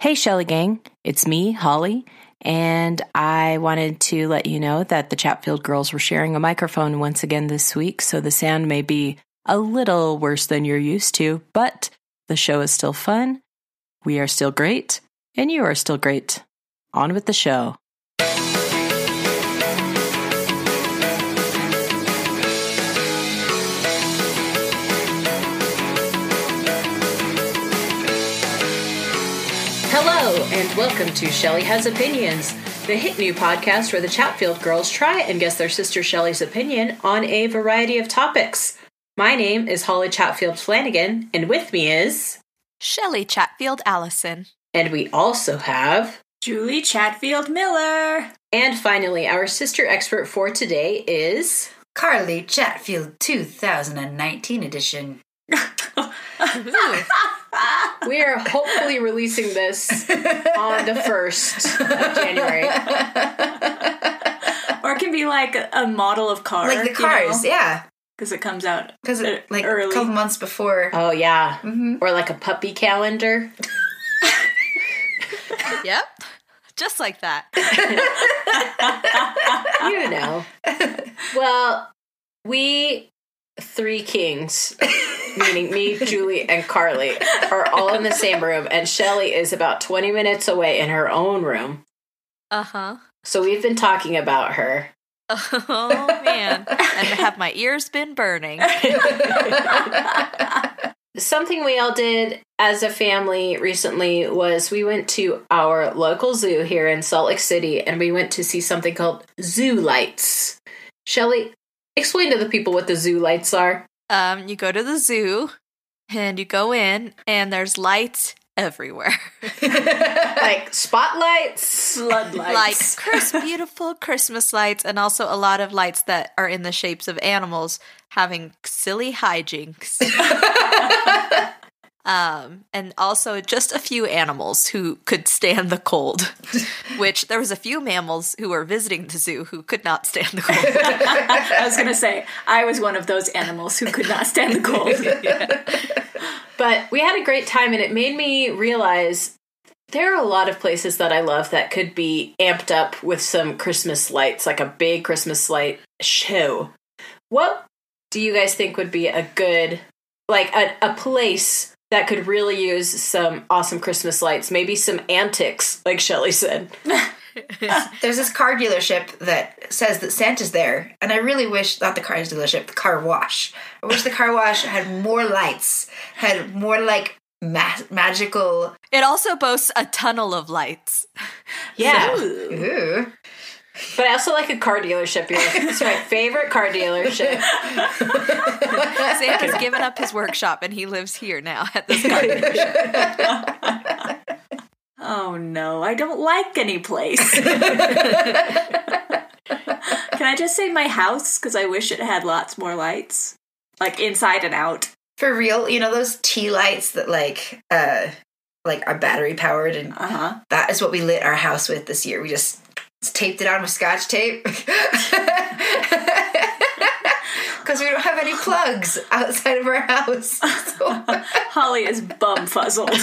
Hey, Shelly Gang, it's me, Holly, and I wanted to let you know that the Chatfield girls were sharing a microphone once again this week, so the sound may be a little worse than you're used to, but the show is still fun. We are still great, and you are still great. On with the show. And welcome to Shelly Has Opinions, the hit new podcast where the Chatfield girls try and guess their sister Shelly's opinion on a variety of topics. My name is Holly Chatfield Flanagan, and with me is. Shelly Chatfield Allison. And we also have. Julie Chatfield Miller. And finally, our sister expert for today is. Carly Chatfield 2019 edition. We are hopefully releasing this on the 1st of January. or it can be like a model of car. Like the cars, you know? yeah. Because it comes out because it like early. a couple months before. Oh yeah, mm-hmm. or like a puppy calendar. yep, just like that. you know. Well, we three kings, meaning me, Julie, and Carly, are all in the same room, and Shelly is about 20 minutes away in her own room. Uh huh. So we've been talking about her. Oh, man. and have my ears been burning? Something we all did as a family recently was we went to our local zoo here in Salt Lake City and we went to see something called Zoo Lights. Shelly, Explain to the people what the zoo lights are. Um, you go to the zoo and you go in and there's lights everywhere. like spotlights, floodlights. Like crisp, beautiful Christmas lights, and also a lot of lights that are in the shapes of animals having silly hijinks. Um, and also just a few animals who could stand the cold, which there was a few mammals who were visiting the zoo who could not stand the cold. I was going to say, I was one of those animals who could not stand the cold. yeah. But we had a great time, and it made me realize there are a lot of places that I love that could be amped up with some Christmas lights, like a big Christmas light show. What do you guys think would be a good, like a, a place that could really use some awesome Christmas lights, maybe some antics, like Shelly said. There's this car dealership that says that Santa's there, and I really wish not the car dealership, the car wash. I wish the car wash had more lights, had more like ma- magical. It also boasts a tunnel of lights. Yeah. So, Ooh. But I also like a car dealership. You're like, it's my favorite car dealership. Santa's given up his workshop and he lives here now at this garden dealership. oh no, I don't like any place. Can I just say my house? Because I wish it had lots more lights, like inside and out. For real, you know those tea lights that like uh like are battery powered and uh-huh. that is what we lit our house with this year. We just taped it on with scotch tape because we don't have any plugs outside of our house. So. Holly is bum fuzzled.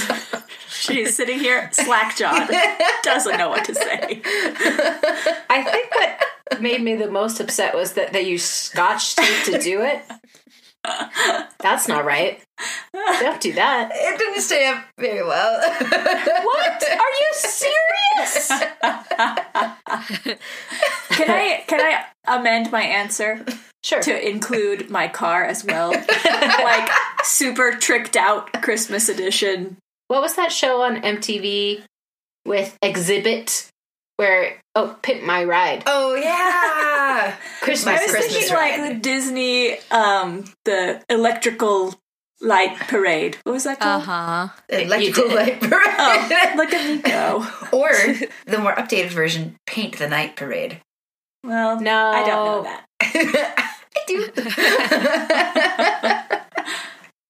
She's sitting here slack jawed, doesn't know what to say. I think what made me the most upset was that they used scotch tape to do it. That's not right. Don't do that. It didn't stay up very well. what? Are you serious? can I can I amend my answer? Sure. To include my car as well. like super tricked out Christmas edition. What was that show on MTV with Xzibit where oh pimp my ride. Oh yeah. Christmas i was christmas thinking ride. like the disney um the electrical light parade. What was that called? Uh-huh. Electrical light parade. Oh, look at me go. Or the more updated version paint the night parade. Well no. i don't know that. I do.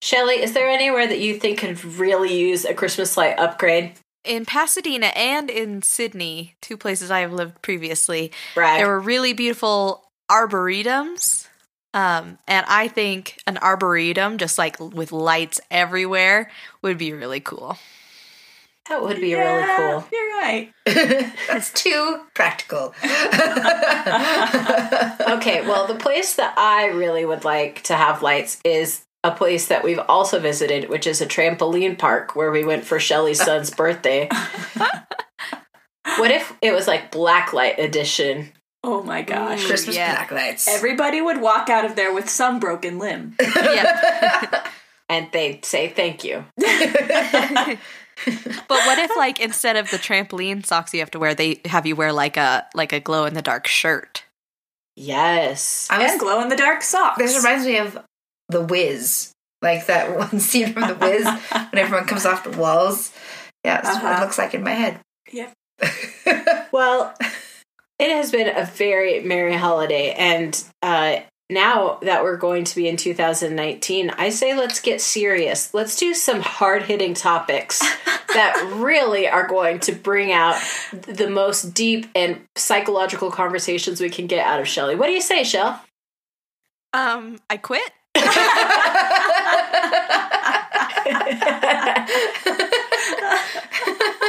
Shelly, is there anywhere that you think could really use a Christmas light upgrade? In Pasadena and in Sydney, two places I have lived previously, right. there were really beautiful arboretums. Um, and I think an arboretum, just like with lights everywhere, would be really cool. That would be really cool. You're right. That's too practical. Okay, well, the place that I really would like to have lights is a place that we've also visited, which is a trampoline park where we went for Shelly's son's birthday. what if it was like blacklight edition? Oh my gosh. Christmas Yeah. black lights. Everybody would walk out of there with some broken limb. yeah. And they'd say thank you. But what if like instead of the trampoline socks you have to wear, they have you wear like a like a glow in the dark shirt? Yes. I was, And glow in the dark socks. this reminds me of The Wiz, Like that one scene from The Wiz when everyone comes off the walls. Yeah, that's what Uh-huh. it looks like in my head. Yep. Well, it has been a very merry holiday, and uh, now that we're going to be in 2019, I say let's get serious. Let's do some hard hitting topics that really are going to bring out the most deep and psychological conversations we can get out of Shelly. What do you say, Shell? Um, I quit.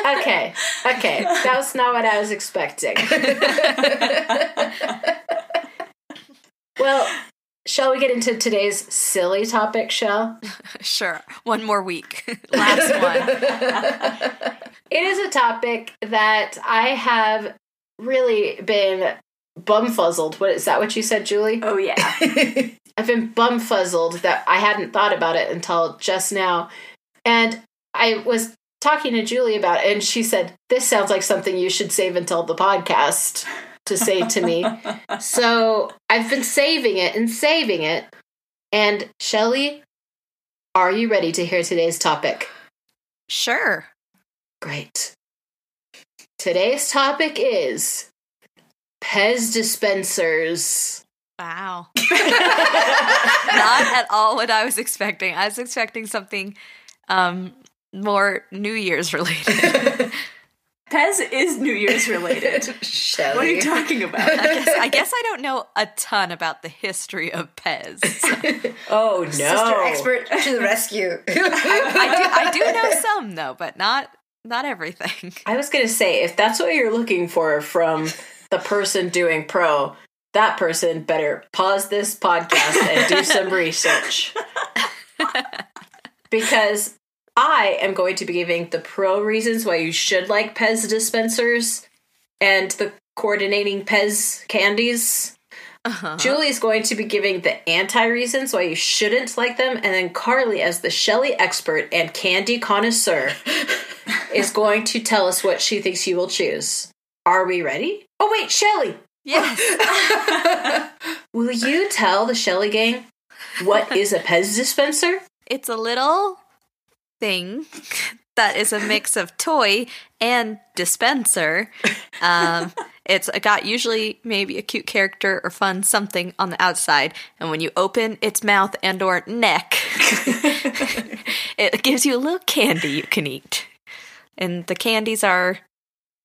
Okay, okay, that was not what I was expecting. well, shall we get into today's silly topic, Shell? Sure. One more week. Last one. It is a topic that I have really been bumfuzzled. What is that? What you said, Julie? oh yeah. I've been bumfuzzled that I hadn't thought about it until just now. And I was talking to Julie about it, and she said, This sounds like something you should save until the podcast to say to me. so I've been saving it and saving it. And Shelly, are you ready to hear today's topic? Sure. Great. Today's topic is Pez dispensers. Wow. Not at all what I was expecting. I was expecting something um more New Year's related. Pez is New Year's related. Shelly. what are you talking about? I guess, I guess I don't know a ton about the history of Pez. Oh no. Sister expert to the rescue. I do I do know some though, but not not everything. I was gonna say, if that's what you're looking for from the person doing pro, that person better pause this podcast and do some research. because I am going to be giving the pro reasons why you should like Pez dispensers and the coordinating Pez candies. Uh-huh. Julie's going to be giving the anti reasons why you shouldn't like them, and then Carly, as the Shelly expert and candy connoisseur, is going to tell us what she thinks you will choose. Are we ready? Oh, wait, Shelly! Yes. Will you tell the Shelly gang what is a Pez dispenser? It's a little thing that is a mix of toy and dispenser. Um, it's got usually maybe a cute character or fun something on the outside, and when you open its mouth and or neck, it gives you a little candy you can eat. And the candies are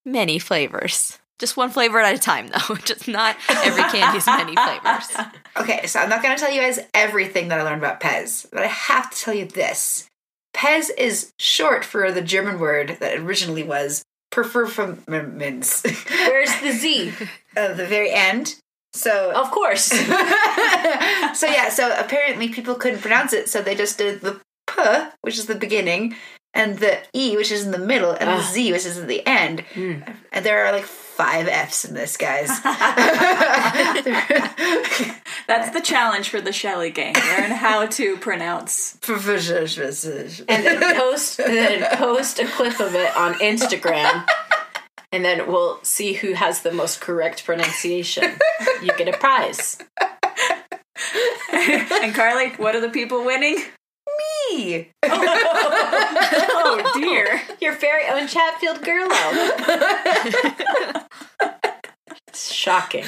many flavors. Just one flavor at a time, though. Just not every candy candy's many flavors. Okay, so I'm not going to tell you guys everything that I learned about Pez, but I have to tell you this. Pez is short for the German word that originally was Pfefferminz. Where's the Z? At the very end. So, Of course. so yeah, so apparently people couldn't pronounce it, so they just did the P, which is the beginning, and the E, which is in the middle, and the Ah. Z, which is at the end. And there are like five F's in this, guys. That's the challenge for the Shelly gang. Learn how to pronounce. and then post and then post a clip of it on Instagram. And then we'll see who has the most correct pronunciation. You get a prize. And Carly, what are the people winning? Me. Oh. Your very own Chatfield Girlo. It's shocking.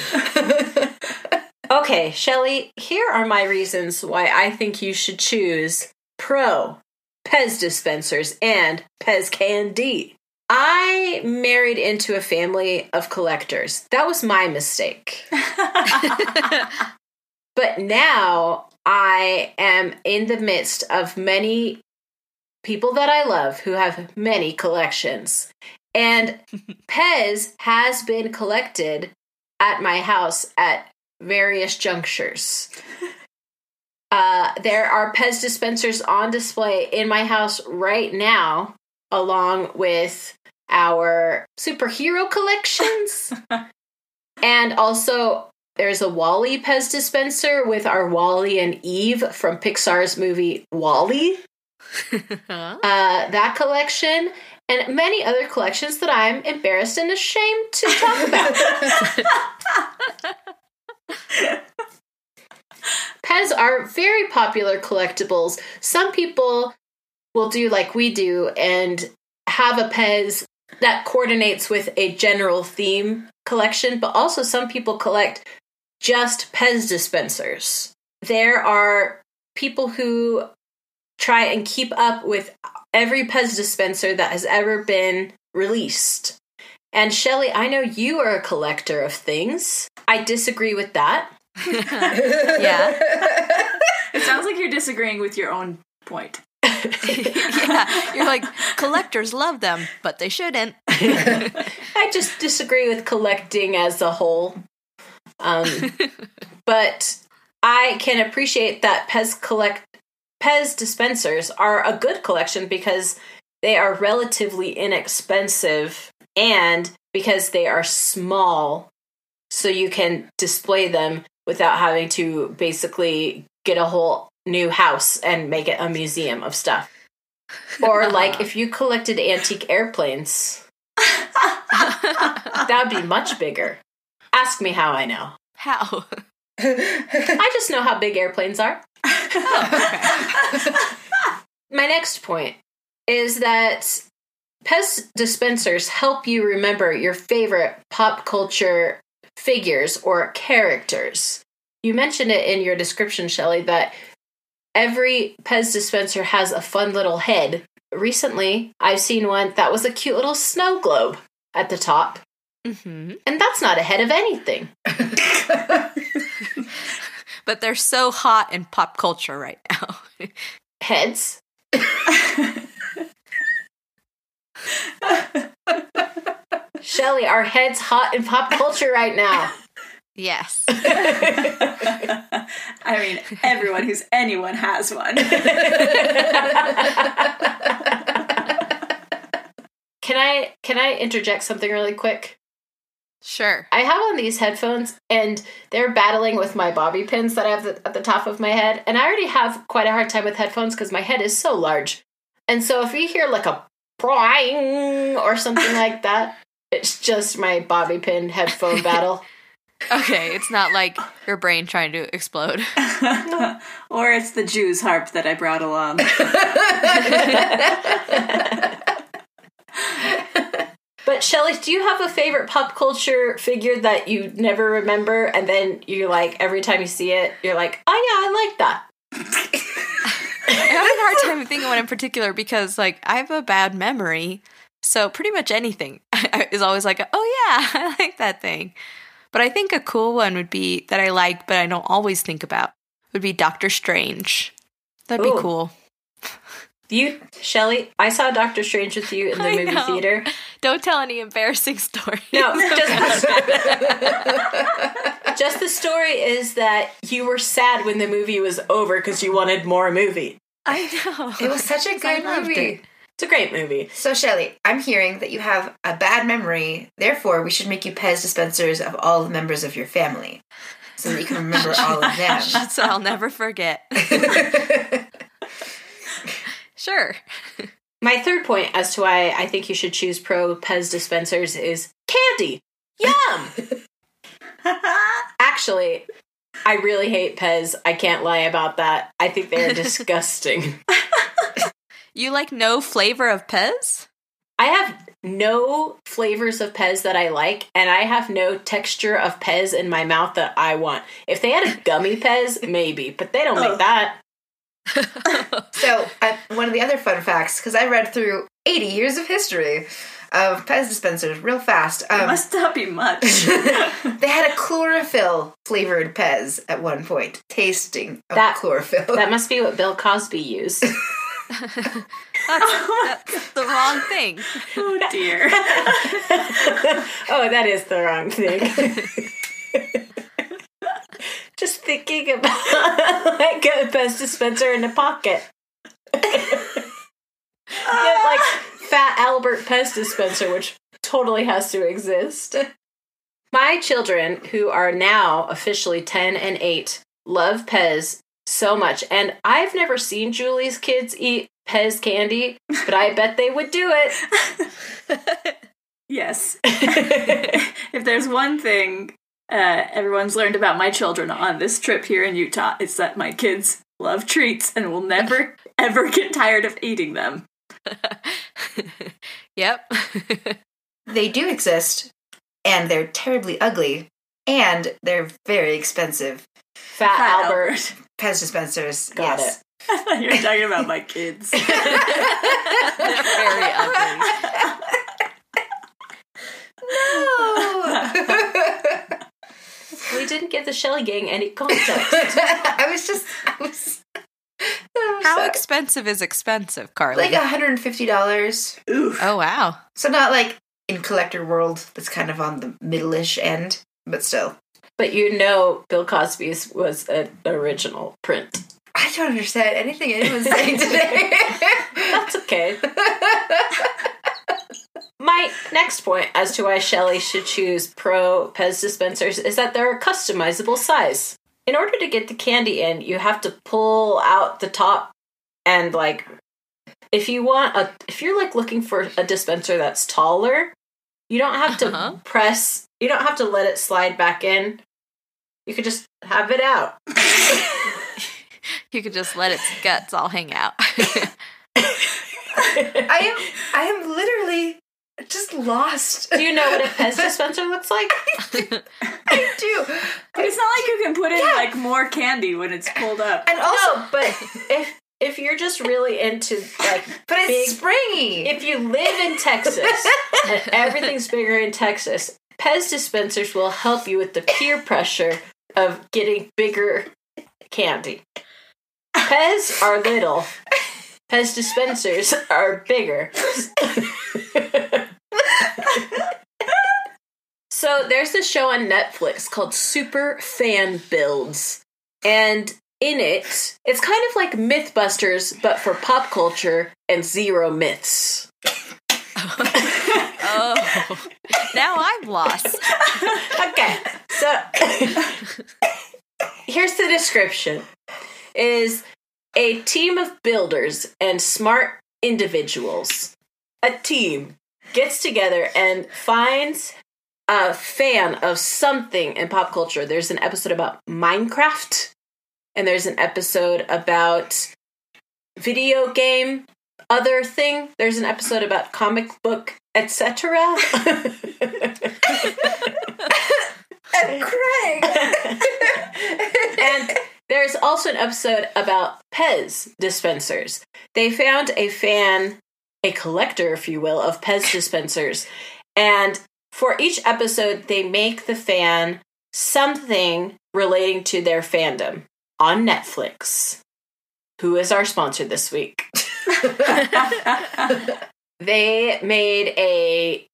Okay, Shelly, here are my reasons why I think you should choose Pro, Pez dispensers, and Pez Candy. I married into a family of collectors. That was my mistake. But now I am in the midst of many people that I love who have many collections. And Pez has been collected at my house at various junctures. Uh, there are Pez dispensers on display in my house right now, along with our superhero collections. and also, there's a WALL-E Pez dispenser with our WALL-E and Eve from Pixar's movie WALL-E. Uh, that collection and many other collections that I'm embarrassed and ashamed to talk about. Pez are very popular collectibles. Some people will do like we do and have a Pez that coordinates with a general theme collection, but also some people collect just Pez dispensers. There are people who try and keep up with every Pez dispenser that has ever been released. And Shelly, I know you are a collector of things. I disagree with that. yeah. It sounds like you're disagreeing with your own point. yeah. You're like, collectors love them, but they shouldn't. I just disagree with collecting as a whole. Um, but I can appreciate that Pez collect Pez dispensers are a good collection because they are relatively inexpensive and because they are small so you can display them without having to basically get a whole new house and make it a museum of stuff. Or like if you collected antique airplanes, that would be much bigger. Ask me how I know. How? I just know how big airplanes are. My next point is that Pez dispensers help you remember your favorite pop culture figures or characters. You mentioned it in your description, Shelly, that every Pez dispenser has a fun little head. Recently, I've seen one that was a cute little snow globe at the top. Hmm And that's not a head of anything. But they're so hot in pop culture right now. Heads. Shelly, our heads hot in pop culture right now. yes. I mean, everyone who's anyone has one. Can I can I interject something really quick? Sure. I have on these headphones and they're battling with my bobby pins that I have at the top of my head. And I already have quite a hard time with headphones because my head is so large. And so if you hear like a prying or something like that, it's just my bobby pin headphone battle. Okay, it's not like your brain trying to explode. or it's the Jews harp that I brought along. But Shelly, do you have a favorite pop culture figure that you never remember and then you're like every time you see it, you're like, oh yeah, I like that. I have a hard time thinking one in particular because, like, I have a bad memory. So pretty much anything is always like, oh yeah, I like that thing. But I think a cool one would be that I like, but I don't always think about would be Doctor Strange. That'd Ooh. be cool. You, Shelly, I saw Doctor Strange with you in the I movie know. theater. Don't tell any embarrassing stories. No, just, just the story is that you were sad when the movie was over because you wanted more movie. I know. It was such a good loved movie. it. It's a great movie. So, Shelly, I'm hearing that you have a bad memory. Therefore, we should make you Pez dispensers of all the members of your family so that you can remember all of them. so I'll never forget. Sure. My third point as to why I think you should choose pro Pez dispensers is candy. Yum! Actually, I really hate Pez. I can't lie about that. I think they're disgusting. You like no flavor of Pez? I have no flavors of Pez that I like, and I have no texture of Pez in my mouth that I want. If they had a gummy Pez, maybe, but they don't make oh. that. So, uh, one of the other fun facts, because I read through 80 years of history of Pez dispensers real fast. It Um, must not be much. they had a chlorophyll flavored Pez at one point, tasting of That- chlorophyll. That must be what Bill Cosby used. that's, that's the wrong thing. Oh dear. oh, that is the wrong thing. Just thinking about like a Pez dispenser in a pocket. Like ah! Fat Albert Pez dispenser, which totally has to exist. My children, who are now officially 10 and 8, love Pez so much. And I've never seen Julie's kids eat Pez candy, but I bet they would do it. yes. if there's one thing uh, everyone's learned about my children on this trip here in Utah, is that my kids love treats and will never, ever get tired of eating them. yep. they do exist, and they're terribly ugly, and they're very expensive. Fat, Fat Albert. Albert. Pez dispensers. Got yes. I thought you were talking about my kids. They're very ugly. No. We didn't give the Shelly Gang any context. I was just. I was. I was How so- expensive is expensive, Carly? like $150. Oof. oh wow. So not like in collector world that's kind of on the middle-ish end, but still. but you know Bill Cosby's was an original print. I don't understand anything anyone's saying today. That's okay. My next point as to why Shelly should choose Pro Pez dispensers is that they're a customizable size. In order to get the candy in, you have to pull out the top and like if you want a if you're like looking for a dispenser that's taller, you don't have to Uh-huh. press you don't have to let it slide back in. You could just have it out. You could just let its guts all hang out. I am I am literally just lost. Do you know what a Pez dispenser looks like? I do. But it's not like you can put in like more candy when it's pulled up. And also No, but if if you're just really into like but it's big- springy. if you live in Texas and everything's bigger in Texas, Pez dispensers will help you with the peer pressure of getting bigger candy. Pez are little. Pez dispensers are bigger. so there's this show on Netflix called Super Fan Builds. And in it, it's kind of like Mythbusters, but for pop culture and zero myths. oh. Now I'm lost. Okay, so here's the description: is a team of builders and smart individuals. A team gets together and finds a fan of something in pop culture. There's an episode about Minecraft, and there's an episode about video game other thing. There's an episode about comic book, etc. and Craig. and there's also an episode about Pez dispensers. They found a fan, a collector, if you will, of Pez dispensers. And for each episode, they make the fan something relating to their fandom on Netflix. Who is our sponsor this week? they made a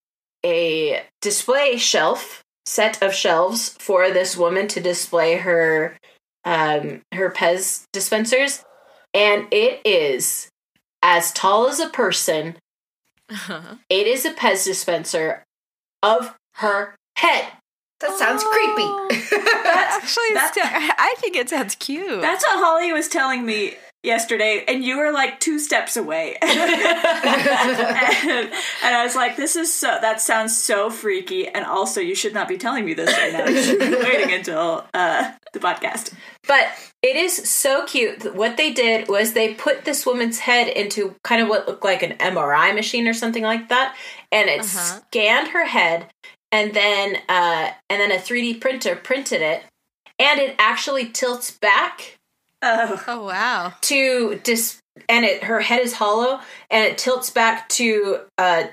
a display shelf set of shelves for this woman to display her um her Pez dispensers and it is as tall as a person it is a Pez dispenser of her head That sounds Oh. creepy. Actually, That's- I think it sounds cute. That's what Holly was telling me yesterday, and you were like two steps away. and, and I was like, "This is so. That sounds so freaky." And also, you should not be telling me this right now. You should be waiting until uh, the podcast. But it is so cute. What they did was they put this woman's head into kind of what looked like an MRI machine or something like that, and it Uh-huh. scanned her head, and then uh, and then a 3D printer printed it, and it actually tilts back Oh, oh wow. to dis and it her head is hollow and it tilts back to uh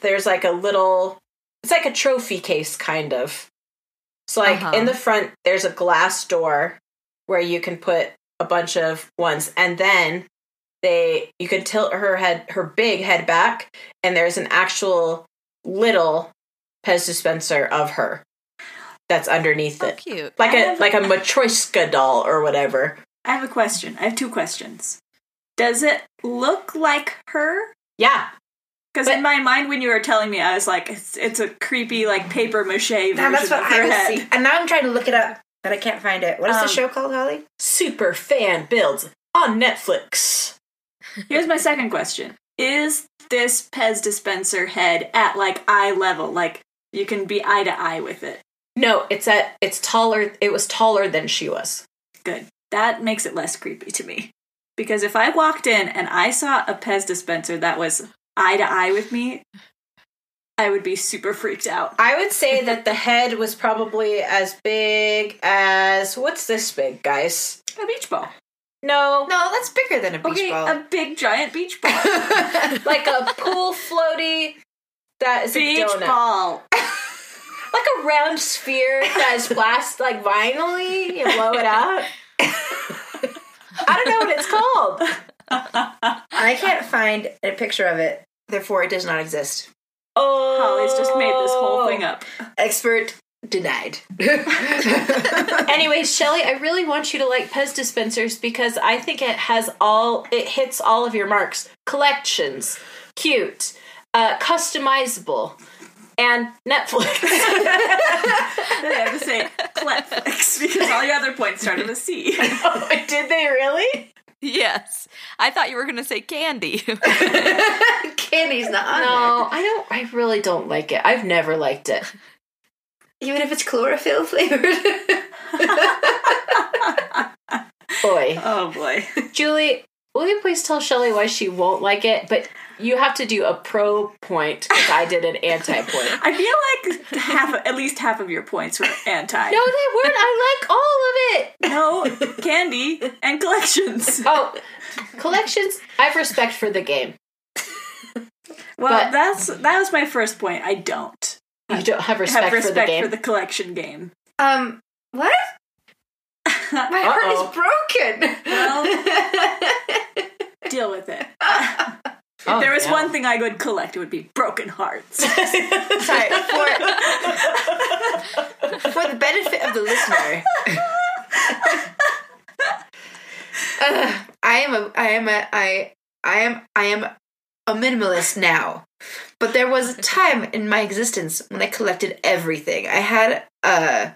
there's like a little it's like a trophy case kind of so like Uh-huh. in the front there's a glass door where you can put a bunch of ones and then they you can tilt her head her big head back and there's an actual little Pez dispenser of her that's underneath Oh, it. cute. Like I a like a Matryoshka doll or whatever. I have a question. I have two questions. Does it look like her? Yeah. Because in my mind, when you were telling me, I was like, it's, it's a creepy, like paper mache version Now that's what of her was head. see. And now I'm trying to look it up, but I can't find it. What is Um, the show called, Holly? Super fan builds on Netflix. Here's my second question: Is this Pez dispenser head at like eye level? Like you can be eye to eye with it. No, it's at it's taller it was taller than she was. Good. That makes it less creepy to me. Because if I walked in and I saw a Pez dispenser that was eye to eye with me, I would be super freaked out. I would say that the head was probably as big as what's this big, guys? A beach ball. No, No, that's bigger than a beach okay, ball. a big giant beach ball. like a pool floaty that is beach a donut. ball. Like a round sphere that is plastic, like vinyl You blow it out. I don't know what it's called. I can't find a picture of it, therefore it does not exist. Oh, Holly's just made this whole thing up. Expert denied. Anyways, Shelly, I really want you to like Pez dispensers because I think it has all it hits all of your marks. Collections, cute, uh, customizable, and Netflix. I have to say Netflix because all your other points start with a C. Oh, did they really? Yes. I thought you were going to say candy. Candy's not on No, I don't. I really don't like it. I've never liked it. Even if it's chlorophyll flavored. Boy, Oh boy. Julie, will you please tell Shelly why she won't like it? But you have to do a pro point because I did an anti point. I feel like half, at least half of your points were anti. No, they weren't. I like all of it. no candy and collections. Oh, collections. I have respect for the game. Well, But- that's that was my first point. I don't You don't have respect, have respect for the game. for the collection game. um, what? My heart is broken. Well, Deal with it. Oh, if there was yeah. one thing I would collect, it would be broken hearts. Sorry, for, for the benefit of the listener. Uh, I am a I am a I I am I am a minimalist now. But there was a time in my existence when I collected everything. I had a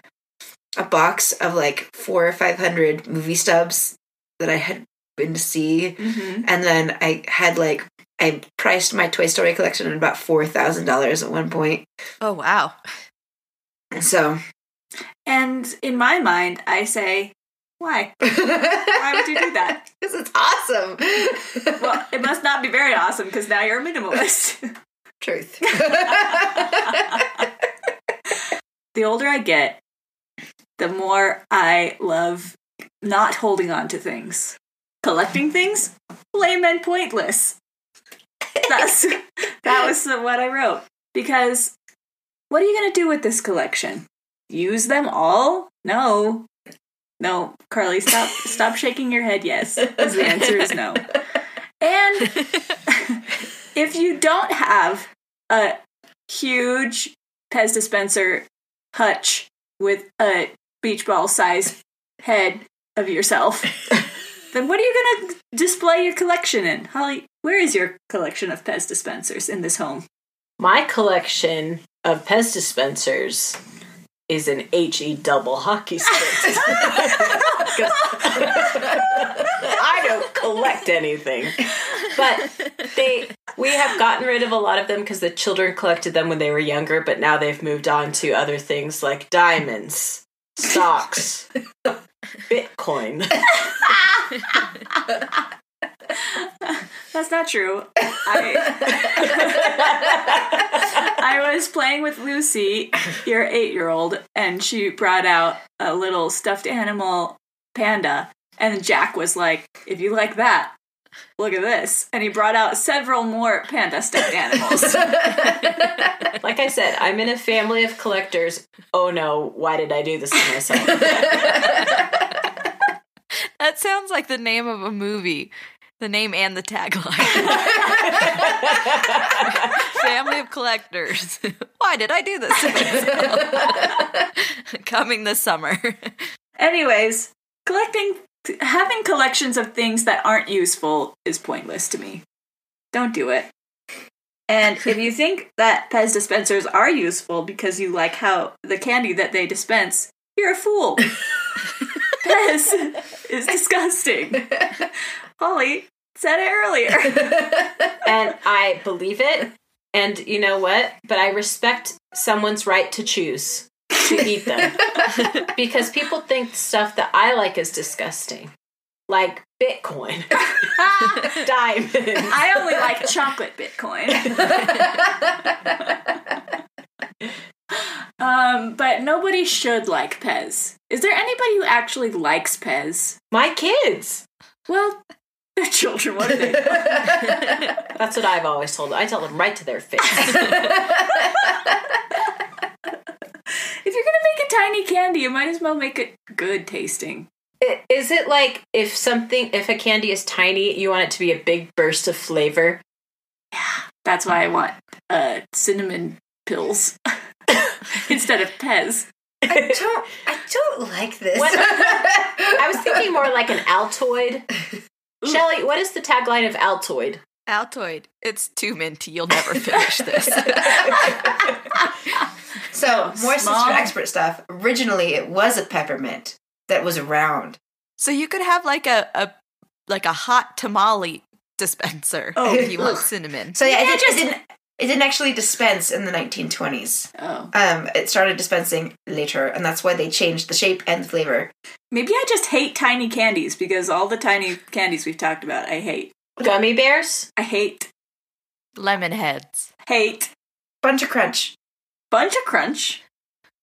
a box of like four or five hundred movie stubs that I had been to see. mm-hmm. And then I had like I priced my Toy Story collection at about four thousand dollars at one point. oh, wow. So And in my mind, I say, why? Why would you do that? Because it's awesome. Well, it must not be very awesome because now you're a minimalist. Truth. the older I get, the more I love not holding on to things. Collecting things, lame and pointless. That's that was what I wrote. Because what are you gonna do with this collection? Use them all? No. No, Carly, stop stop shaking your head yes. the answer is no. And if you don't have a huge Pez dispenser hutch with a beach ball size head of yourself, then what are you going to display your collection in? Holly, where is your collection of Pez dispensers in this home? My collection of Pez dispensers is an HE double hockey stick. I don't collect anything. But they we have gotten rid of a lot of them because the children collected them when they were younger, but now they've moved on to other things like diamonds, stocks, Bitcoin. That's not true. I, I was playing with Lucy, your eight year old, and she brought out a little stuffed animal panda. And Jack was like, if you like that, look at this. And he brought out several more panda stuffed animals. Like I said, I'm in a family of collectors. Oh no, why did I do this to myself? That sounds like the name of a movie. The name and the tagline. Family of collectors. Why did I do this? Coming this summer. Anyways, collecting, having collections of things that aren't useful is pointless to me. Don't do it. And if you think that Pez dispensers are useful because you like how the candy that they dispense, you're a fool. Pez is disgusting. Holly said it earlier. and I believe it. And you know what? But I respect someone's right to choose to eat them. because people think stuff that I like is disgusting. Like Bitcoin, diamond. I only like chocolate Bitcoin. um, but nobody should like Pez. Is there anybody who actually likes Pez? My kids. Well, they're children. What are they? That's what I've always told them. I tell them right to their face. If you're gonna make a tiny candy, you might as well make it good tasting. Is it like if something, if a candy is tiny, you want it to be a big burst of flavor? Yeah, that's why I want uh, cinnamon pills instead of Pez. I don't. I don't like this. What- I was thinking more like an Altoid. Shelly, what is the tagline of Altoid? Altoid. It's too minty. You'll never finish this. so more Small. sister expert stuff. Originally, it was a peppermint that was around. so you could have like a, a like a hot tamale dispenser Oh, if you want cinnamon. So yeah, Yeah, it, did, just- it didn't. It didn't actually dispense in the 1920s. Oh, Um, it started dispensing later, and that's why they changed the shape and the flavor. maybe I just hate tiny candies because all the tiny candies we've talked about, I hate. Gummy bears? I hate, Lemon heads. hate. Buncha Crunch. Buncha Crunch.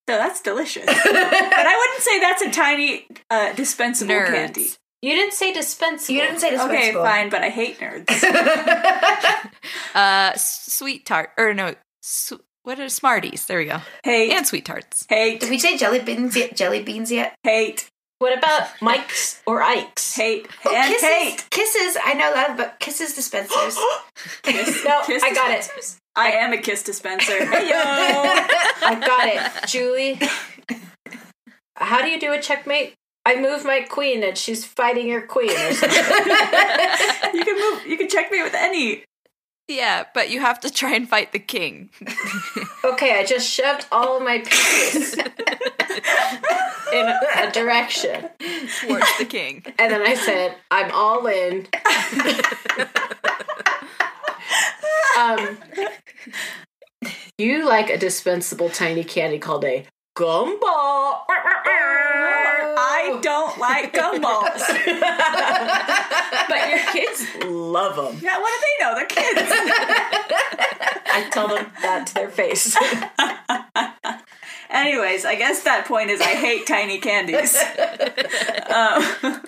So that's delicious. but I wouldn't say that's a tiny uh, dispensable Nerds. candy. You didn't say dispensable. You didn't say Okay, fine, but I hate nerds. Uh, sweet tart or no, s- what are Smarties? There we go. Hate, And sweet tarts. hate, Did we say jelly beans yet? Jelly beans yet? hate, What about Mike's or Ike's? hate, Oh, and kisses. hate. Kisses. I know that, but kisses dispensers. Kiss, No, kiss I got it. dispensers. I am a kiss dispenser. Heyo. I got it. Julie, how do you do a checkmate? I move my queen and she's fighting your queen or something. you can move. You can check me with any. Yeah, but you have to try and fight the king. Okay, I just shoved all of my pieces in a direction. towards the king. And then I said, I'm all in. Um, you like a dispensable tiny candy called a gumball. I don't like gumballs. but your kids love them. yeah, what do they know? They're kids. I tell them that to their face. Anyways, I guess that point is I hate tiny candies. um,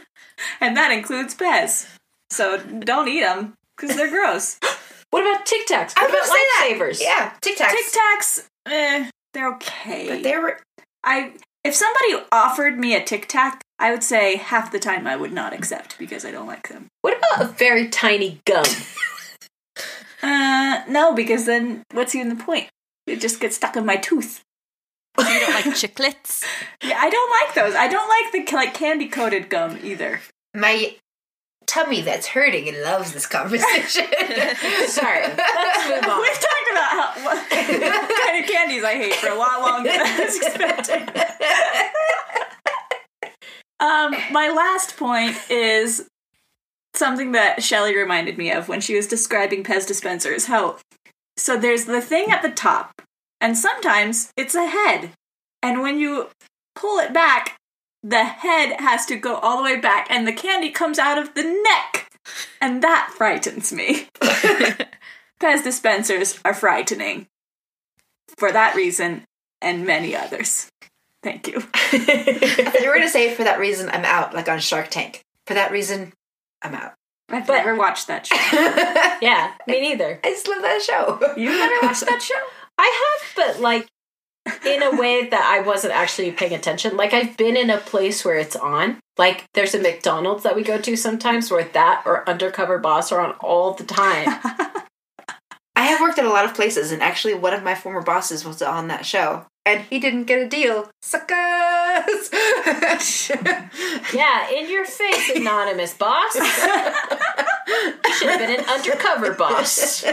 and that includes Pez. So don't eat them because they're gross. What about Tic Tacs? I What was about gonna say that. lifesavers? Yeah, Tic Tacs. Tic Tacs, eh, they're okay. But they were. I if somebody offered me a Tic Tac, I would say half the time I would not accept because I don't like them. What about a very tiny gum? Uh, no, because then what's even the point? It just gets stuck in my tooth. You don't like chiclets? Yeah, I don't like those. I don't like the like candy coated gum either. My tummy that's hurting and loves this conversation. Sorry, let's move on. We've talked about how, what kind of candies I hate for a lot longer than I was expecting. Um, my last point is something that Shelly reminded me of when she was describing Pez dispensers. How so there's the thing at the top, and sometimes it's a head, and when you pull it back, the head has to go all the way back, and the candy comes out of the neck, and that frightens me. Pez dispensers are frightening for that reason and many others. Thank you. I you were going to say, for that reason, I'm out, like on Shark Tank. For that reason, I'm out. I've But- never watched that show. Yeah, me neither. I just love that show. You've never watched that show? I have, but like in a way that I wasn't actually paying attention. Like I've been in a place where it's on. Like there's a McDonald's that we go to sometimes where that or Undercover Boss are on all the time. I have worked at a lot of places, and actually, one of my former bosses was on that show, and he didn't get a deal. Suckers! yeah, in your face, anonymous boss. you should have been an undercover boss.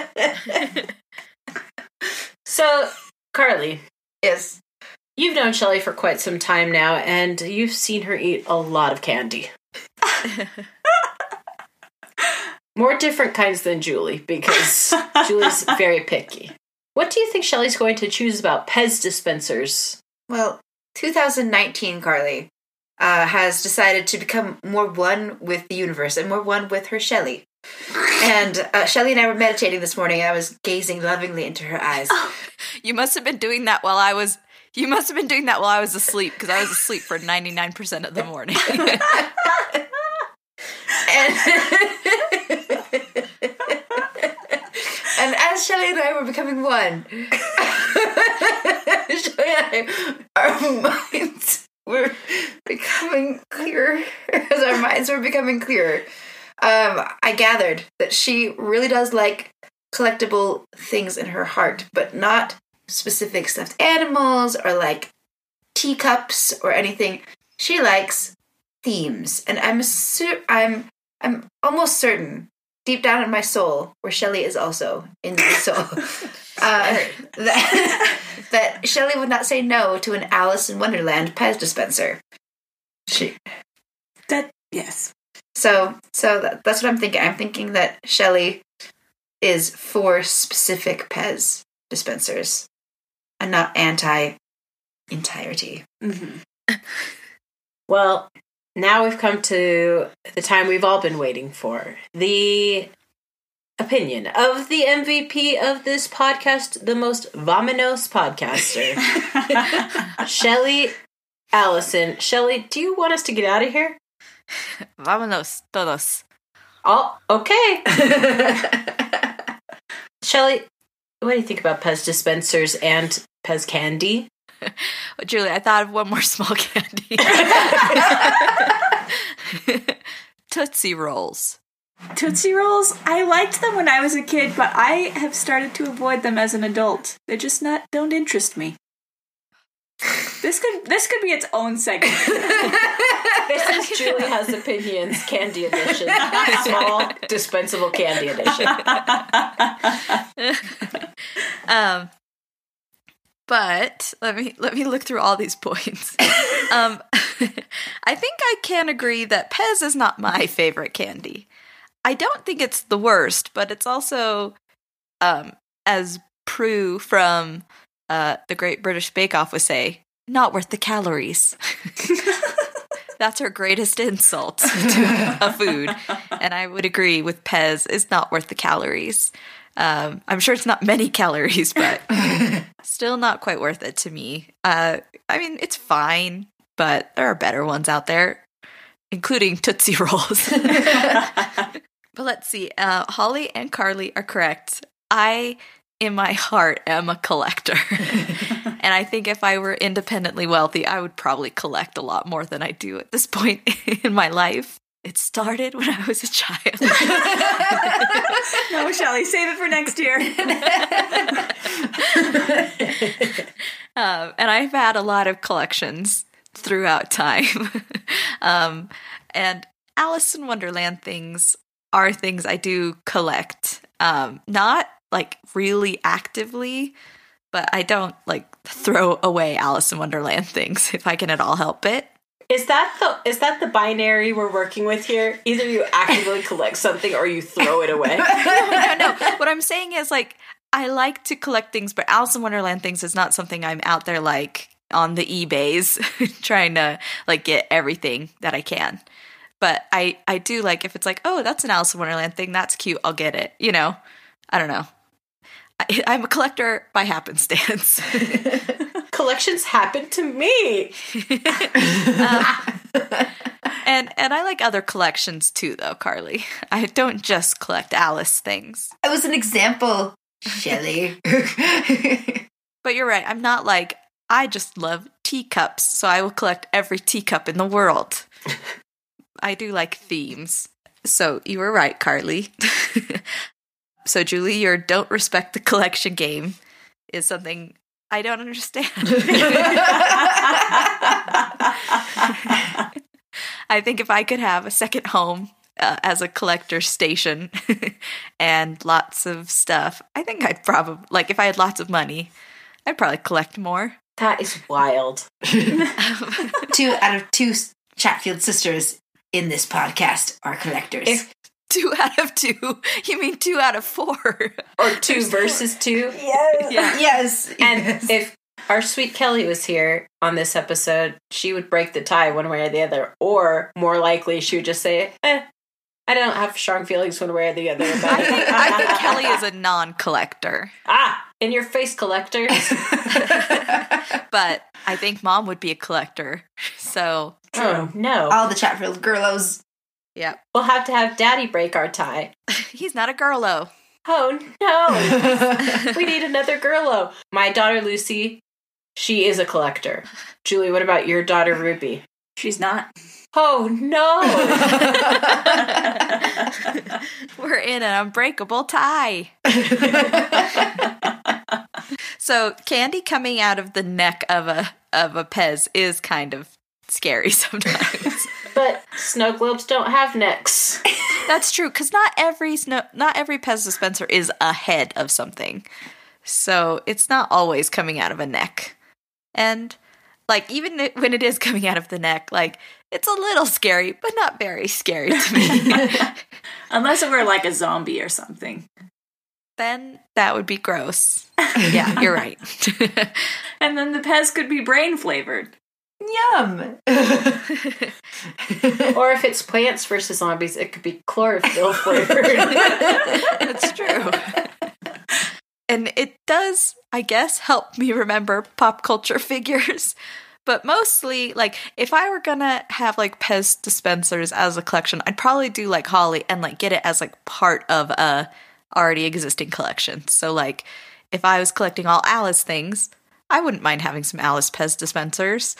so, Carly, yes. You've known Shelly for quite some time now, and you've seen her eat a lot of candy. More different kinds than Julie, because Julie's very picky. What do you think Shelly's going to choose about Pez dispensers? Well, 2019, Carly, uh, has decided to become more one with the universe and more one with her Shelly. And uh, Shelly and I were meditating this morning. I was gazing lovingly into her eyes. You must have been doing that while I was. You must have been doing that while I was asleep because I was asleep for ninety nine percent of the morning. and, and as Shelly and I were becoming one, Shelly and I, our minds were becoming clearer. As our minds were becoming clearer, um, I gathered that she really does like collectible things in her heart, but not specific stuffed animals or like teacups or anything. She likes themes, and I'm sur- I'm I'm almost certain, deep down in my soul, where Shelley is also in my soul, uh, that that Shelley would not say no to an Alice in Wonderland Pez dispenser. She That yes. So so that, that's what I'm thinking. I'm thinking that Shelley is for specific Pez dispensers and not anti entirety. Mm-hmm. Well, now we've come to the time we've all been waiting for the opinion of the MVP of this podcast, the most vominos podcaster, Shelly Allison. Shelly, do you want us to get out of here? Vámonos todos. Oh, okay. Shelly, what do you think about Pez dispensers and Pez candy? Oh, Julie, I thought of one more small candy. Tootsie Rolls. Tootsie Rolls, I liked them when I was a kid, but I have started to avoid them as an adult. They just not don't interest me. This could this could be its own segment. This is Julie Has Opinions Candy Edition. Small, dispensable candy edition. Um, but let me let me look through all these points. um, I think I can agree that Pez is not my favorite candy. I don't think it's the worst, but it's also, um, as Prue from uh, the Great British Bake Off would say, not worth the calories. That's her greatest insult to a food, and I would agree with Pez. It's not worth the calories. Um, I'm sure it's not many calories, but still not quite worth it to me. Uh, I mean, it's fine, but there are better ones out there, including Tootsie Rolls. but let's see. Uh, Holly and Carly are correct. I, in my heart, am a collector. and I think if I were independently wealthy, I would probably collect a lot more than I do at this point in my life. It started when I was a child. no, Shelly, save it for next year. um, and I've had a lot of collections throughout time. um, and Alice in Wonderland things are things I do collect. Um, not like really actively, but I don't like throw away Alice in Wonderland things if I can at all help it. Is that the is that the binary we're working with here? Either you actively collect something or you throw it away. no, no, no. What I'm saying is like I like to collect things, but Alice in Wonderland things is not something I'm out there like on the eBays trying to like get everything that I can. But I I do like if it's like, oh, that's an Alice in Wonderland thing, that's cute, I'll get it. You know, I don't know. I, I'm a collector by happenstance. Collections happen to me. Um, and and I like other collections too, though, Carly. I don't just collect Alice things. That was an example, Shelley. But you're right. I'm not like I just love teacups, so I will collect every teacup in the world. I do like themes. So you were right, Carly. So, Julie, your don't respect the collection game is something I don't understand. I think if I could have a second home uh, as a collector station and lots of stuff, I think I'd probably, like, if I had lots of money, I'd probably collect more. That is wild. two out of two Chatfield sisters in this podcast are collectors. If- Two out of two. You mean two out of four? Or two versus two. yes, Yeah. yes, And yes. if our sweet Kelly was here on this episode, she would break the tie one way or the other. Or more likely, she would just say, eh, I don't have strong feelings one way or the other about I it. think, I think Kelly is a non collector, ah, in your face, collector. but I think mom would be a collector. So, oh, no. all the Chatfield girlos. Yeah. we'll have to have daddy break our tie. He's not a girlo. Oh, no. we need another girlo. My daughter, Lucy, she is a collector. Julie, what about your daughter, Ruby? She's not. Oh, no. We're in an unbreakable tie. So candy coming out of the neck of a of a Pez is kind of scary sometimes. But snow globes don't have necks. That's true because not every snow, not every Pez dispenser is a head of something, so it's not always coming out of a neck. And like even when it is coming out of the neck, like it's a little scary, but not very scary to me. Unless it were like a zombie or something. then that would be gross. Yeah, you're right. And then the Pez could be brain flavored. Yum. Or if it's plants versus zombies, it could be chlorophyll flavored. That's true. And it does, I guess, help me remember pop culture figures. But mostly, like, if I were gonna have like Pez dispensers as a collection, I'd probably do like Holly and like get it as like part of a already existing collection. So, like, if I was collecting all Alice things, I wouldn't mind having some Alice Pez dispensers.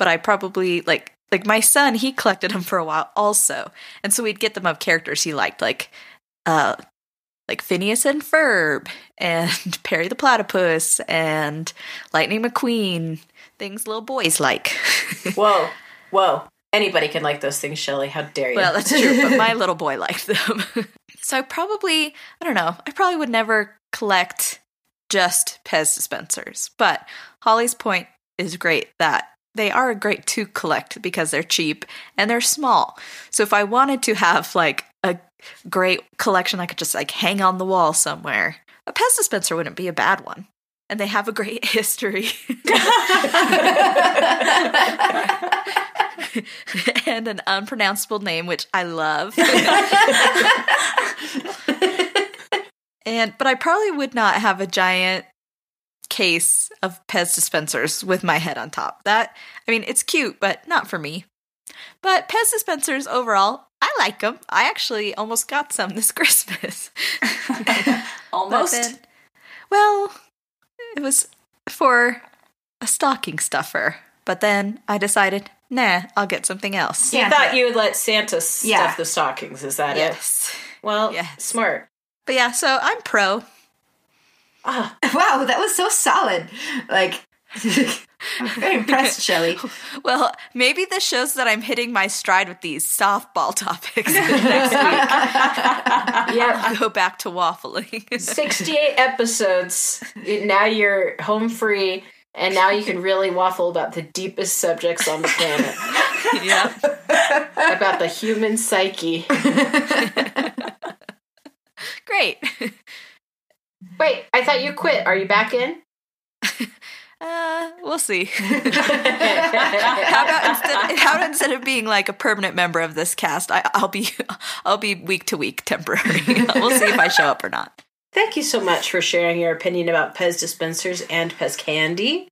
But I probably like like my son, he collected them for a while also, and so we'd get them of characters he liked, like uh like Phineas and Ferb and Perry the Platypus and Lightning McQueen, things little boys like. whoa, whoa. Anybody can like those things, Shelly. How dare you? well, that's true, but my little boy liked them. so I probably, I don't know, I probably would never collect just Pez dispensers. But Holly's point is great that they are a great to collect because they're cheap and they're small. So if I wanted to have like a great collection I could just like hang on the wall somewhere, a Pez dispenser wouldn't be a bad one. And they have a great history and an unpronounceable name, which I love. and but I probably would not have a giant case of Pez dispensers with my head on top. That I mean, it's cute, but not for me. But Pez dispensers overall, I like them. I actually almost got some this Christmas. Almost. then- well, it was for a stocking stuffer. But then I decided, nah, I'll get something else. you thought you would let Santa stuff Yeah. the stockings. Is that it? Yes. Well, Yes. smart. But yeah, so I'm pro. Ah, wow, that was so solid. Like, I'm very impressed, Shelly. Well, maybe this shows that I'm hitting my stride with these softball topics. Next week, yeah. I'll go back to waffling. 68 episodes. Now you're home free, and now you can really waffle about the deepest subjects on the planet yeah. about the human psyche. Great. Wait, I thought you quit. Are you back in? Uh, we'll see. how about instead? How about instead of being like a permanent member of this cast, I, I'll be, I'll be week to week temporary. we'll see if I show up or not. Thank you so much for sharing your opinion about Pez dispensers and Pez candy.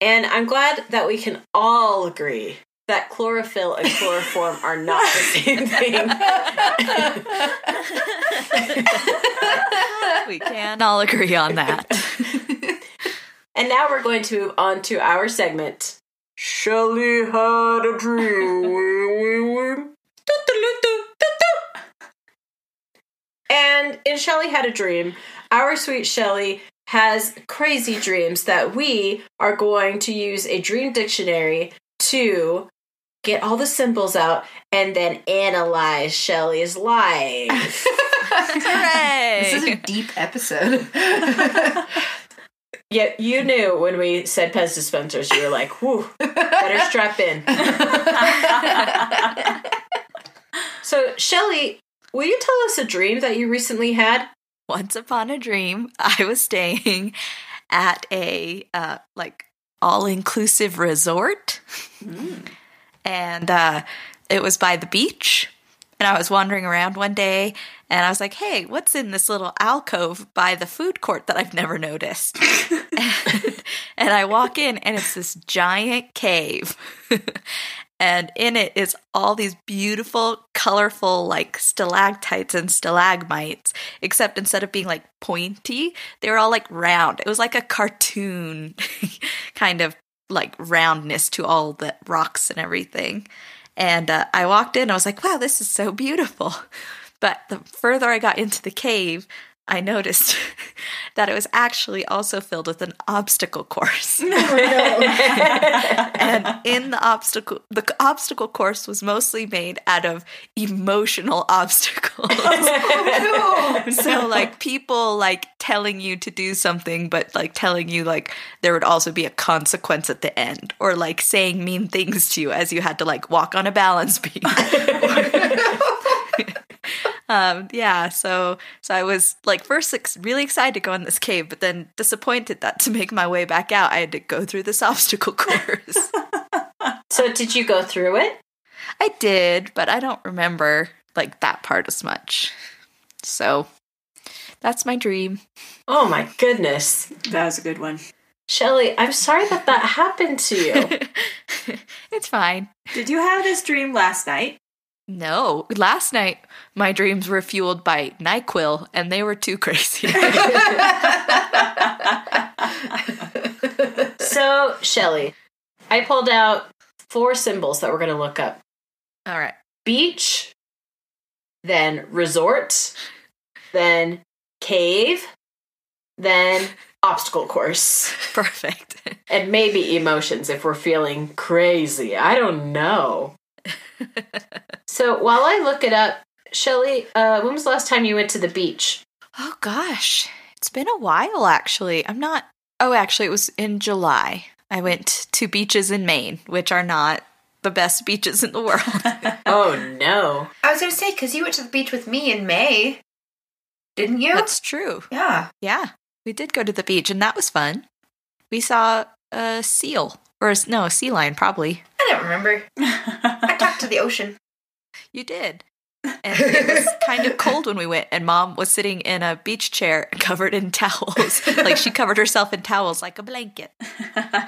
And I'm glad that we can all agree that chlorophyll and chloroform are not the same thing. We can all agree on that. And now we're going to move on to our segment. Shelley had a dream. and in Shelley had a dream, our sweet Shelley has crazy dreams that we are going to use a dream dictionary to get all the symbols out and then analyze Shelley's life. Hooray! This is a deep episode. yeah, you knew when we said Pez dispensers, you were like, whew, better strap in. so, Shelley, will you tell us a dream that you recently had? Once upon a dream, I was staying at a uh, like all inclusive resort, and uh, it was by the beach. And I was wandering around one day, and I was like, "Hey, what's in this little alcove by the food court that I've never noticed?" and, and I walk in, and it's this giant cave. and in it is all these beautiful, colorful, like stalactites and stalagmites, except instead of being like pointy, they were all like round. It was like a cartoon kind of like roundness to all the rocks and everything. And uh, I walked in, I was like, wow, this is so beautiful. But the further I got into the cave, I noticed that it was actually also filled with an obstacle course. and in the obstacle the obstacle course was mostly made out of emotional obstacles. Oh, so like people like telling you to do something but like telling you like there would also be a consequence at the end or like saying mean things to you as you had to like walk on a balance beam. Um yeah so so i was like first ex- really excited to go in this cave but then disappointed that to make my way back out i had to go through this obstacle course So, did you go through it? i did but i don't remember like that part as much so that's my dream Oh my goodness. That was a good one. Shelley, I'm sorry that that happened to you. it's fine Did you have this dream last night? No last night my dreams were fueled by nyquil and they were too crazy. So, Shelley, I pulled out four symbols that we're going to look up. All right. Beach, then resort, then cave, then obstacle course, perfect. And maybe emotions if we're feeling crazy. I don't know. So, while I look it up, Shelley, uh, when was the last time you went to the beach? Oh gosh, it's been a while actually. I'm not. Oh, actually, it was in July. I went to beaches in Maine, which are not the best beaches in the world. Oh no. I was going to say, because you went to the beach with me in May, didn't you? That's true. yeah. Yeah, we did go to the beach, and that was fun. We saw a seal, or a, no, a sea lion, probably. I don't remember. I talked to the ocean. You did. And it was kind of cold when we went, and mom was sitting in a beach chair covered in towels. like she covered herself in towels like a blanket.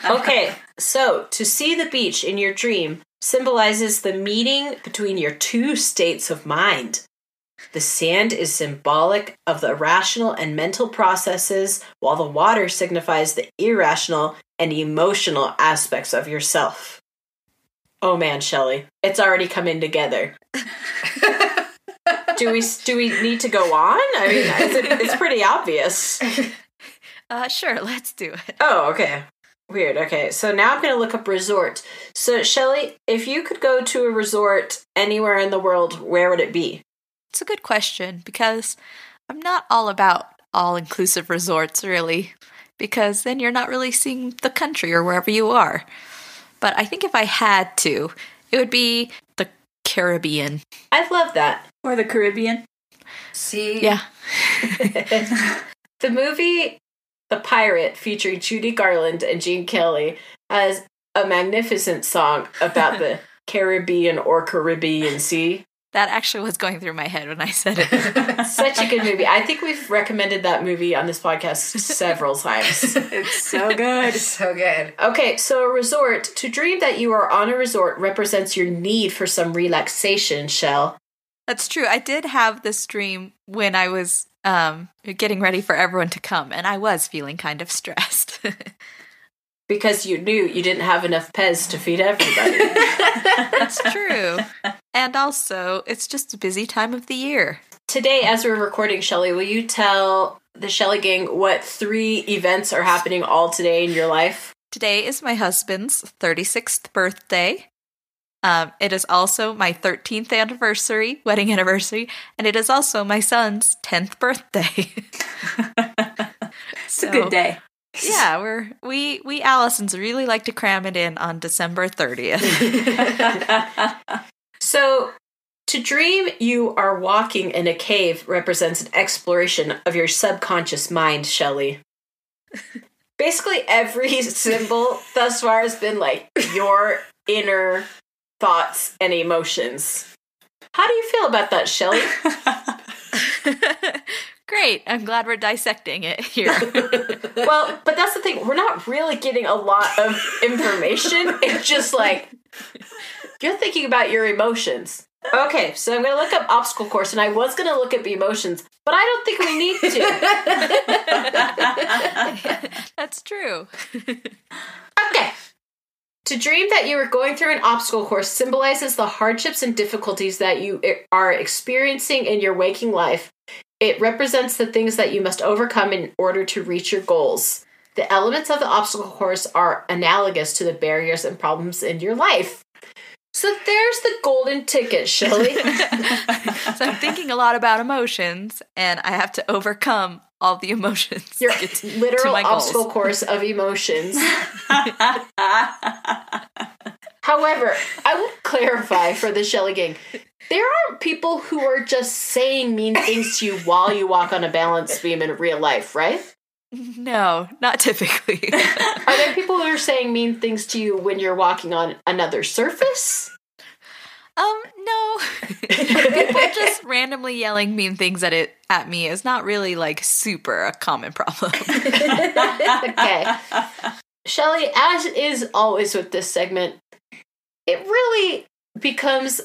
Okay, so to see the beach in your dream symbolizes the meeting between your two states of mind. The sand is symbolic of the rational and mental processes, while the water signifies the irrational and emotional aspects of yourself. Oh man, Shelley, it's already coming together. do we do we need to go on? I mean, it's, it's pretty obvious. Uh, sure, let's do it. Oh, okay. Weird. Okay, so now I'm going to look up resort. So, Shelly, if you could go to a resort anywhere in the world, where would it be? It's a good question because I'm not all about all inclusive resorts, really, because then you're not really seeing the country or wherever you are. But I think if I had to, it would be the Caribbean. I love that. or the Caribbean? See? Yeah. The movie The Pirate, featuring Judy Garland and Gene Kelly, has a magnificent song about the Caribbean or Caribbean Sea. That actually was going through my head when I said it. Such a good movie. I think we've recommended that movie on this podcast several times. It's so good. It's so good. Okay, so a resort. To dream that you are on a resort represents your need for some relaxation, Shell. That's true. I did have this dream when I was um, getting ready for everyone to come, and I was feeling kind of stressed. Because you knew you didn't have enough Pez to feed everybody. That's true. and also, it's just a busy time of the year. Today, as we're recording, Shelly, will you tell the Shelly Gang what three events are happening all today in your life? Today is my husband's 36th birthday. Um, it is also my 13th anniversary, wedding anniversary, and it is also my son's 10th birthday. It's a good day. Yeah, we're we we Allisons really like to cram it in on December 30th. So, to dream you are walking in a cave represents an exploration of your subconscious mind, Shelley. Basically, every symbol thus far has been like your inner thoughts and emotions. How do you feel about that, Shelley? Great. I'm glad we're dissecting it here. well, but that's the thing. We're not really getting a lot of information. It's just like you're thinking about your emotions. Okay, so I'm going to look up obstacle course, and I was going to look at the emotions, but I don't think we need to. That's true. Okay. To dream that you are going through an obstacle course symbolizes the hardships and difficulties that you are experiencing in your waking life. It represents the things that you must overcome in order to reach your goals. The elements of the obstacle course are analogous to the barriers and problems in your life. So there's the golden ticket, Shelly. so I'm thinking a lot about emotions, and I have to overcome all the emotions. Your to get to literal my goals. obstacle course of emotions. However, I will clarify for the Shelly gang. There aren't people who are just saying mean things to you while you walk on a balance beam in real life, right? No, not typically. Are there people who are saying mean things to you when you're walking on another surface? um, no. People just randomly yelling mean things at it at me is not really like super a common problem. okay. Shelly, as is always with this segment, it really becomes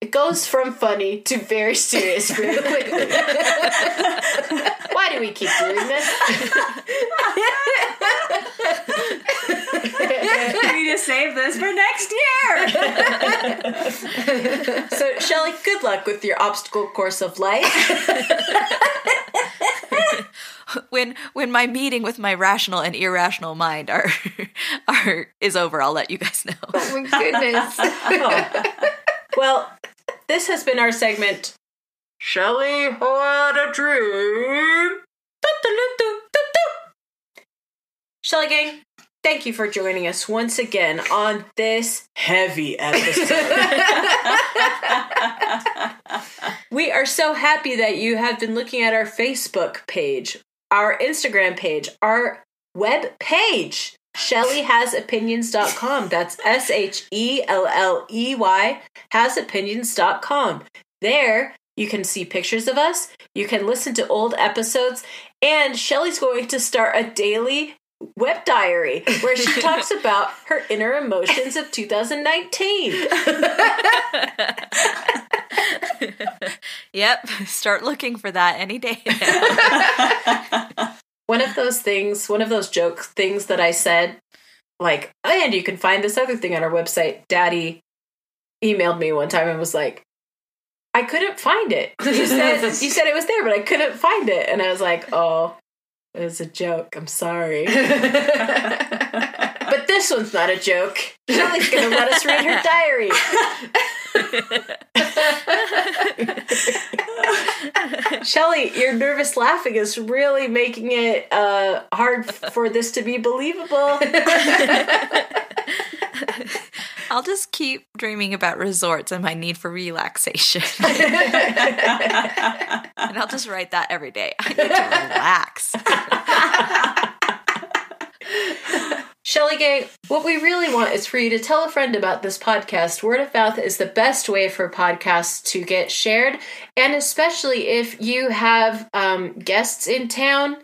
it goes from funny to very serious very quickly. Why do we keep doing this? we need to save this for next year. so, Shelly, good luck with your obstacle course of life. when when my meeting with my rational and irrational mind are are is over, I'll let you guys know. Oh my goodness. Well, this has been our segment. Shelly had a dream. Shelly gang, thank you for joining us once again on this heavy episode. we are so happy that you have been looking at our Facebook page, our Instagram page, our web page. ShellyHasOpinions.com. That's S H E L L E Y hasopinions.com. There you can see pictures of us, you can listen to old episodes, and Shelly's going to start a daily web diary where she talks about her inner emotions of 2019. yep, start looking for that any day. one of those things, one of those joke things that I said, like, oh, and you can find this other thing on our website. Daddy emailed me one time and was like, I couldn't find it. You said you said it was there, but I couldn't find it. And I was like, oh, it was a joke. I'm sorry. but this one's not a joke. Shelly's gonna let us read her diary. Shelly, your nervous laughing is really making it uh, hard for this to be believable. I'll just keep dreaming about resorts and my need for relaxation. and I'll just write that every day. I need to relax. Shelly Gang, what we really want is for you to tell a friend about this podcast. Word of mouth is the best way for podcasts to get shared, and especially if you have um, guests in town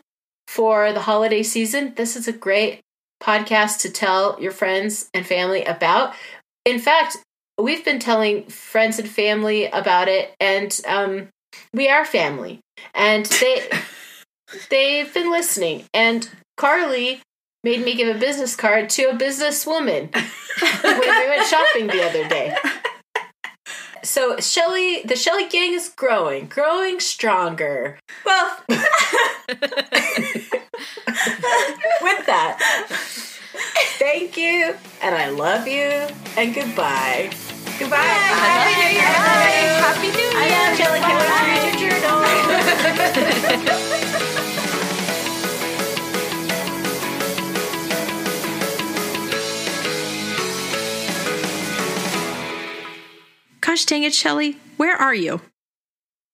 for the holiday season, this is a great podcast to tell your friends and family about. In fact, we've been telling friends and family about it, and um, we are family, and they they've been listening. And Carly made me give a business card to a businesswoman when we went shopping the other day. So Shelly, the Shelly gang is growing, growing stronger. Well, With that, thank you, and I love you, and goodbye. Goodbye. Happy New Year. Happy New Year. I am Shelly. Can't wait to read your journal. Gosh dang it, Shelly, where are you?